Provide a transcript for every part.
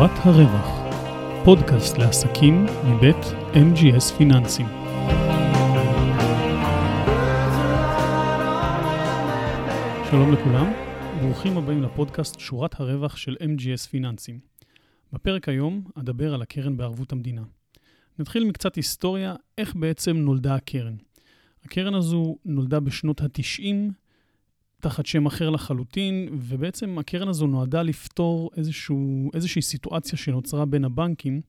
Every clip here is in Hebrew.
שורת הרווח, פודקאסט לעסקים מבית MGS פיננסים. שלום לכולם, ברוכים הבאים לפודקאסט שורת הרווח של MGS פיננסים. בפרק היום אדבר על הקרן בערבות המדינה. נתחיל מקצת היסטוריה, איך בעצם נולדה הקרן. הקרן הזו נולדה בשנות ה-90 תחת שם אחר לחלוטין, ובעצם הקרן הזו נועדה לפתור איזשהו, איזושהי סיטואציה שנוצרה בין הבנקים,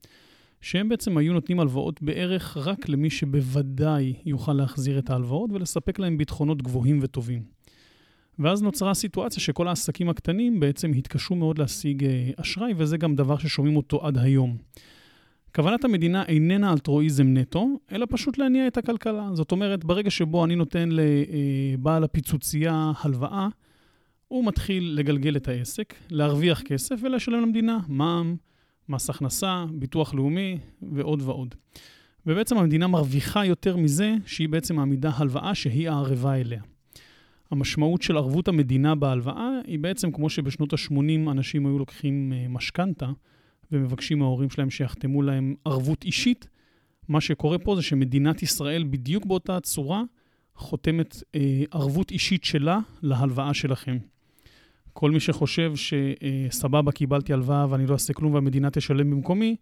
שהם בעצם היו נותנים הלוואות בערך רק למי שבוודאי יוכל להחזיר את ההלוואות ולספק להם ביטחונות גבוהים וטובים. ואז נוצרה סיטואציה שכל העסקים הקטנים בעצם התקשו מאוד להשיג אה, אשראי, וזה גם דבר ששומעים אותו עד היום. כוונת המדינה איננה אלטרואיזם נטו, אלא פשוט להניע את הכלכלה. זאת אומרת, ברגע שבו אני נותן לבעל הפיצוצייה הלוואה, הוא מתחיל לגלגל את העסק, להרוויח כסף ולשלם למדינה מע"מ, מס הכנסה, ביטוח לאומי ועוד ועוד. ובעצם המדינה מרוויחה יותר מזה שהיא בעצם מעמידה הלוואה שהיא הערבה אליה. המשמעות של ערבות המדינה בהלוואה היא בעצם כמו שבשנות ה-80 אנשים היו לוקחים אה, משכנתה, ומבקשים מההורים שלהם שיחתמו להם ערבות אישית, מה שקורה פה זה שמדינת ישראל בדיוק באותה צורה חותמת אה, ערבות אישית שלה להלוואה שלכם. כל מי שחושב שסבבה, קיבלתי הלוואה ואני לא אעשה כלום והמדינה תשלם במקומי,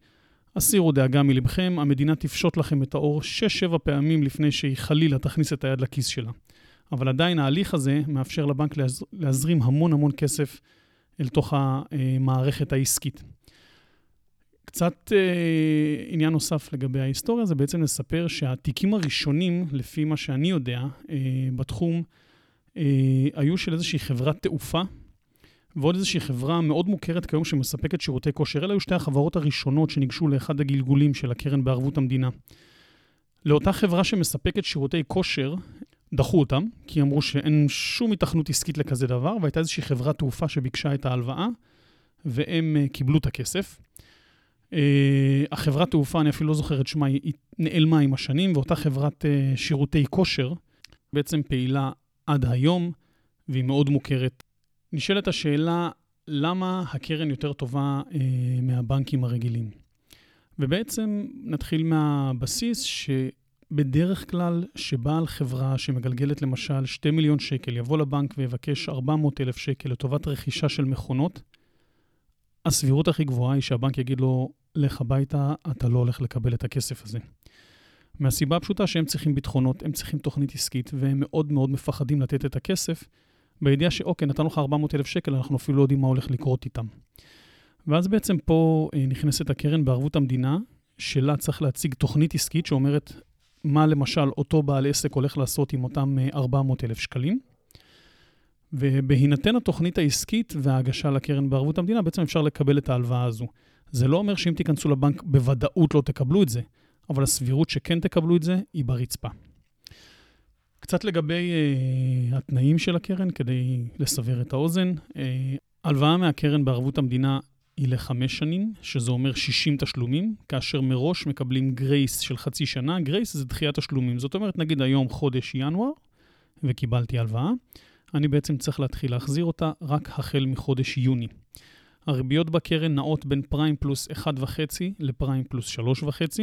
הסירו דאגה מלבכם, המדינה תפשוט לכם את האור 6-7 פעמים לפני שהיא חלילה תכניס את היד לכיס שלה. אבל עדיין ההליך הזה מאפשר לבנק להזרים המון המון כסף אל תוך המערכת העסקית. קצת אה, עניין נוסף לגבי ההיסטוריה זה בעצם לספר שהתיקים הראשונים, לפי מה שאני יודע, אה, בתחום, אה, היו של איזושהי חברת תעופה, ועוד איזושהי חברה מאוד מוכרת כיום שמספקת שירותי כושר. אלה היו שתי החברות הראשונות שניגשו לאחד הגלגולים של הקרן בערבות המדינה. לאותה חברה שמספקת שירותי כושר, דחו אותם, כי אמרו שאין שום התכנות עסקית לכזה דבר, והייתה איזושהי חברת תעופה שביקשה את ההלוואה, והם uh, קיבלו את הכסף. Uh, החברת תעופה, אני אפילו לא זוכר את שמה, היא נעלמה עם השנים, ואותה חברת uh, שירותי כושר בעצם פעילה עד היום, והיא מאוד מוכרת. נשאלת השאלה, למה הקרן יותר טובה uh, מהבנקים הרגילים? ובעצם נתחיל מהבסיס שבדרך כלל שבעל חברה שמגלגלת למשל 2 מיליון שקל יבוא לבנק ויבקש 400 אלף שקל לטובת רכישה של מכונות, הסבירות הכי גבוהה היא שהבנק יגיד לו, לך הביתה, אתה לא הולך לקבל את הכסף הזה. מהסיבה הפשוטה שהם צריכים ביטחונות, הם צריכים תוכנית עסקית, והם מאוד מאוד מפחדים לתת את הכסף, בידיעה שאוקיי, נתנו לך 400 אלף שקל, אנחנו אפילו לא יודעים מה הולך לקרות איתם. ואז בעצם פה אה, נכנסת הקרן בערבות המדינה, שלה צריך להציג תוכנית עסקית שאומרת מה למשל אותו בעל עסק הולך לעשות עם אותם 400 אה, שקלים. ובהינתן התוכנית העסקית וההגשה לקרן בערבות המדינה, בעצם אפשר לקבל את ההלוואה הזו. זה לא אומר שאם תיכנסו לבנק בוודאות לא תקבלו את זה, אבל הסבירות שכן תקבלו את זה היא ברצפה. קצת לגבי uh, התנאים של הקרן, כדי לסבר את האוזן. Uh, הלוואה מהקרן בערבות המדינה היא לחמש שנים, שזה אומר 60 תשלומים, כאשר מראש מקבלים גרייס של חצי שנה. גרייס זה דחיית תשלומים. זאת אומרת, נגיד היום חודש ינואר, וקיבלתי הלוואה, אני בעצם צריך להתחיל להחזיר אותה רק החל מחודש יוני. הריביות בקרן נעות בין פריים פלוס 1.5 לפריים פלוס 3.5,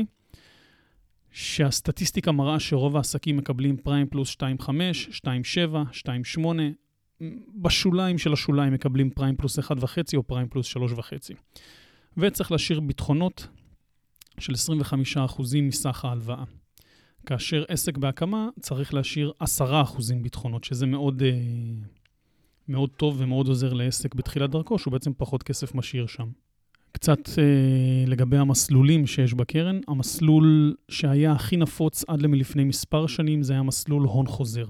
שהסטטיסטיקה מראה שרוב העסקים מקבלים פריים פלוס 2.5, 2.7, 2.8, בשוליים של השוליים מקבלים פריים פלוס 1.5 או פריים פלוס 3.5. וצריך להשאיר ביטחונות של 25% מסך ההלוואה. כאשר עסק בהקמה צריך להשאיר 10% ביטחונות, שזה מאוד, אה, מאוד טוב ומאוד עוזר לעסק בתחילת דרכו, שהוא בעצם פחות כסף משאיר שם. קצת אה, לגבי המסלולים שיש בקרן, המסלול שהיה הכי נפוץ עד לפני מספר שנים זה היה מסלול הון חוזר.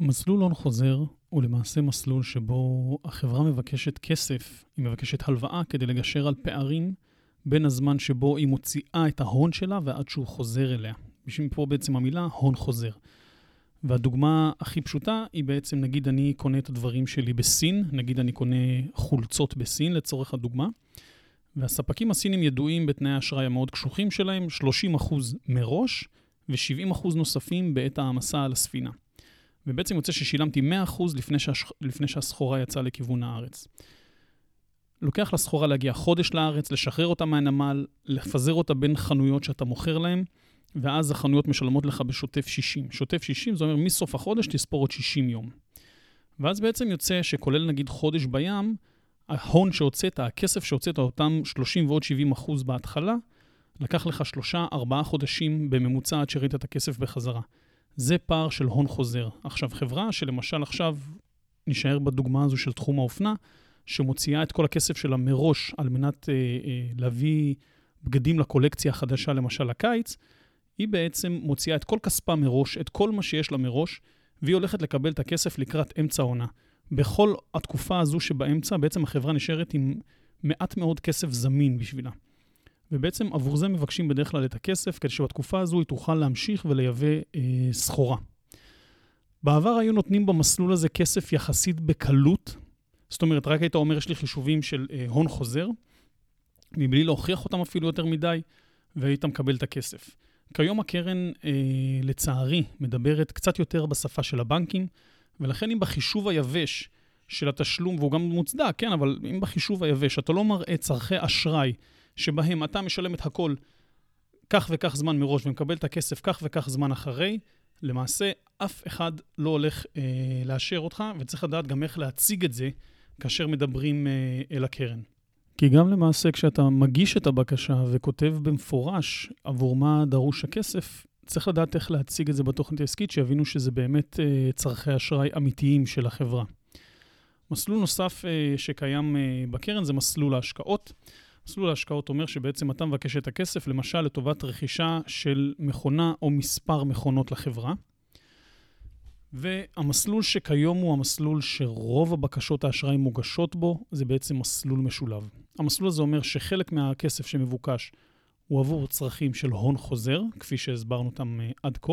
מסלול הון חוזר הוא למעשה מסלול שבו החברה מבקשת כסף, היא מבקשת הלוואה כדי לגשר על פערים בין הזמן שבו היא מוציאה את ההון שלה ועד שהוא חוזר אליה. בשביל פה בעצם המילה הון חוזר. והדוגמה הכי פשוטה היא בעצם, נגיד אני קונה את הדברים שלי בסין, נגיד אני קונה חולצות בסין לצורך הדוגמה, והספקים הסינים ידועים בתנאי האשראי המאוד קשוחים שלהם, 30% מראש ו-70% נוספים בעת העמסה על הספינה. ובעצם יוצא ששילמתי 100% לפני, שהש... לפני שהסחורה יצאה לכיוון הארץ. לוקח לסחורה להגיע חודש לארץ, לשחרר אותה מהנמל, לפזר אותה בין חנויות שאתה מוכר להן, ואז החנויות משלמות לך בשוטף 60. שוטף 60 זה אומר מסוף החודש תספור עוד 60 יום. ואז בעצם יוצא שכולל נגיד חודש בים, ההון שהוצאת, הכסף שהוצאת, אותם 30 ועוד 70 אחוז בהתחלה, לקח לך שלושה, ארבעה חודשים בממוצע עד שראית את הכסף בחזרה. זה פער של הון חוזר. עכשיו, חברה שלמשל עכשיו, נשאר בדוגמה הזו של תחום האופנה, שמוציאה את כל הכסף שלה מראש על מנת אה, אה, להביא בגדים לקולקציה החדשה, למשל לקיץ, היא בעצם מוציאה את כל כספה מראש, את כל מה שיש לה מראש, והיא הולכת לקבל את הכסף לקראת אמצע העונה. בכל התקופה הזו שבאמצע, בעצם החברה נשארת עם מעט מאוד כסף זמין בשבילה. ובעצם עבור זה מבקשים בדרך כלל את הכסף, כדי שבתקופה הזו היא תוכל להמשיך ולייבא אה, סחורה. בעבר היו נותנים במסלול הזה כסף יחסית בקלות, זאת אומרת, רק היית אומר, יש לי חישובים של אה, הון חוזר, מבלי להוכיח אותם אפילו יותר מדי, והיית מקבל את הכסף. כיום הקרן, אה, לצערי, מדברת קצת יותר בשפה של הבנקים, ולכן אם בחישוב היבש של התשלום, והוא גם מוצדק, כן, אבל אם בחישוב היבש אתה לא מראה צורכי אשראי שבהם אתה משלם את הכל כך וכך זמן מראש ומקבל את הכסף כך וכך זמן אחרי, למעשה אף אחד לא הולך אה, לאשר אותך, וצריך לדעת גם איך להציג את זה כאשר מדברים אה, אל הקרן. כי גם למעשה כשאתה מגיש את הבקשה וכותב במפורש עבור מה דרוש הכסף, צריך לדעת איך להציג את זה בתוכנית העסקית, שיבינו שזה באמת אה, צורכי אשראי אמיתיים של החברה. מסלול נוסף אה, שקיים אה, בקרן זה מסלול ההשקעות. מסלול ההשקעות אומר שבעצם אתה מבקש את הכסף, למשל לטובת רכישה של מכונה או מספר מכונות לחברה. והמסלול שכיום הוא המסלול שרוב הבקשות האשראי מוגשות בו, זה בעצם מסלול משולב. המסלול הזה אומר שחלק מהכסף שמבוקש הוא עבור צרכים של הון חוזר, כפי שהסברנו אותם uh, עד כה,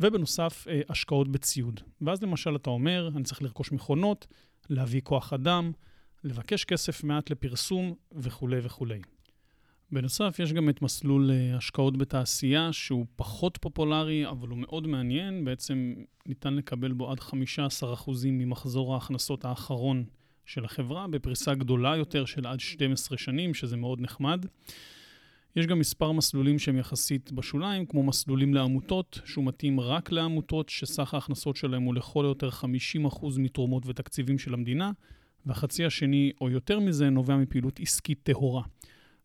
ובנוסף, uh, השקעות בציוד. ואז למשל אתה אומר, אני צריך לרכוש מכונות, להביא כוח אדם, לבקש כסף מעט לפרסום וכולי וכולי. בנוסף, יש גם את מסלול uh, השקעות בתעשייה, שהוא פחות פופולרי, אבל הוא מאוד מעניין. בעצם ניתן לקבל בו עד 15% ממחזור ההכנסות האחרון של החברה, בפריסה גדולה יותר של עד 12 שנים, שזה מאוד נחמד. יש גם מספר מסלולים שהם יחסית בשוליים, כמו מסלולים לעמותות, שהוא מתאים רק לעמותות שסך ההכנסות שלהם הוא לכל היותר 50% מתרומות ותקציבים של המדינה, והחצי השני, או יותר מזה, נובע מפעילות עסקית טהורה.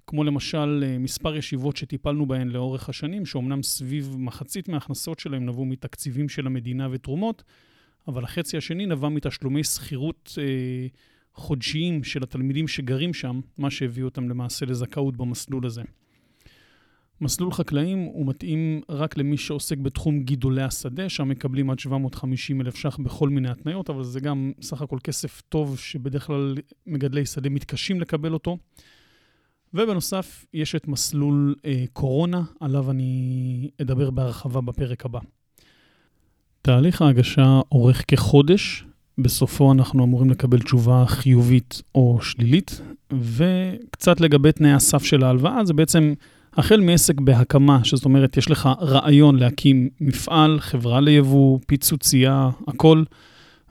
כמו למשל אה, מספר ישיבות שטיפלנו בהן לאורך השנים, שאומנם סביב מחצית מההכנסות שלהם נבעו מתקציבים של המדינה ותרומות, אבל החצי השני נבע מתשלומי שכירות אה, חודשיים של התלמידים שגרים שם, מה שהביא אותם למעשה לזכאות במסלול הזה. מסלול חקלאים הוא מתאים רק למי שעוסק בתחום גידולי השדה, שם מקבלים עד 750 אלף ש"ח בכל מיני התניות, אבל זה גם סך הכל כסף טוב שבדרך כלל מגדלי שדה מתקשים לקבל אותו. ובנוסף, יש את מסלול אה, קורונה, עליו אני אדבר בהרחבה בפרק הבא. תהליך ההגשה אורך כחודש, בסופו אנחנו אמורים לקבל תשובה חיובית או שלילית, וקצת לגבי תנאי הסף של ההלוואה, זה בעצם החל מעסק בהקמה, שזאת אומרת, יש לך רעיון להקים מפעל, חברה ליבוא, פיצוצייה, הכל,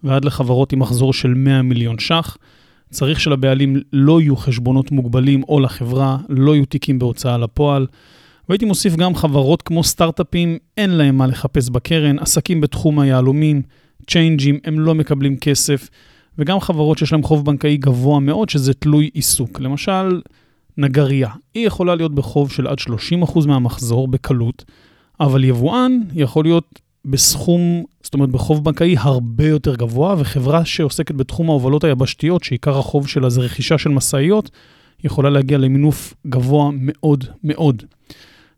ועד לחברות עם מחזור של 100 מיליון ש"ח. צריך שלבעלים לא יהיו חשבונות מוגבלים או לחברה, לא יהיו תיקים בהוצאה לפועל. והייתי מוסיף גם חברות כמו סטארט-אפים, אין להם מה לחפש בקרן, עסקים בתחום היהלומים, צ'יינג'ים, הם לא מקבלים כסף, וגם חברות שיש להם חוב בנקאי גבוה מאוד, שזה תלוי עיסוק. למשל, נגרייה, היא יכולה להיות בחוב של עד 30% מהמחזור בקלות, אבל יבואן יכול להיות בסכום, זאת אומרת בחוב בנקאי הרבה יותר גבוה, וחברה שעוסקת בתחום ההובלות היבשתיות, שעיקר החוב שלה זה רכישה של משאיות, יכולה להגיע למינוף גבוה מאוד מאוד.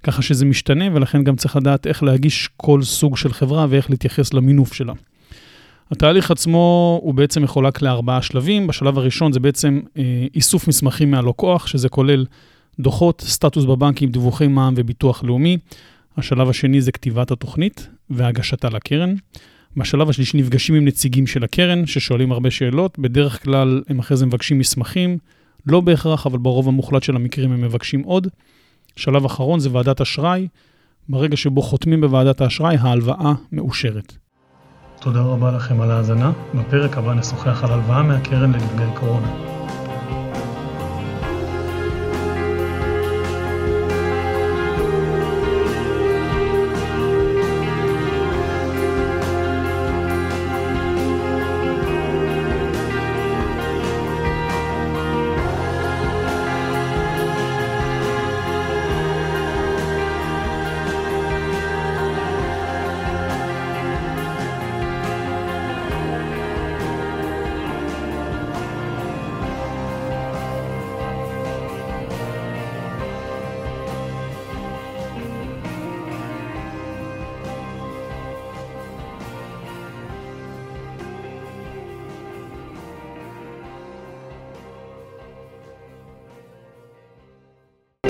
ככה שזה משתנה, ולכן גם צריך לדעת איך להגיש כל סוג של חברה ואיך להתייחס למינוף שלה. התהליך עצמו הוא בעצם מחולק לארבעה שלבים. בשלב הראשון זה בעצם אה, איסוף מסמכים מהלקוח, שזה כולל דוחות, סטטוס בבנקים, דיווחי מע"מ וביטוח לאומי. השלב השני זה כתיבת התוכנית והגשתה לקרן. בשלב השלישי נפגשים עם נציגים של הקרן, ששואלים הרבה שאלות. בדרך כלל הם אחרי זה מבקשים מסמכים, לא בהכרח, אבל ברוב המוחלט של המקרים הם מבקשים עוד. שלב אחרון זה ועדת אשראי. ברגע שבו חותמים בוועדת האשראי, ההלוואה מאושרת. תודה רבה לכם על ההאזנה. בפרק הבא נשוחח על הלוואה מהקרן לנפגעי קורונה.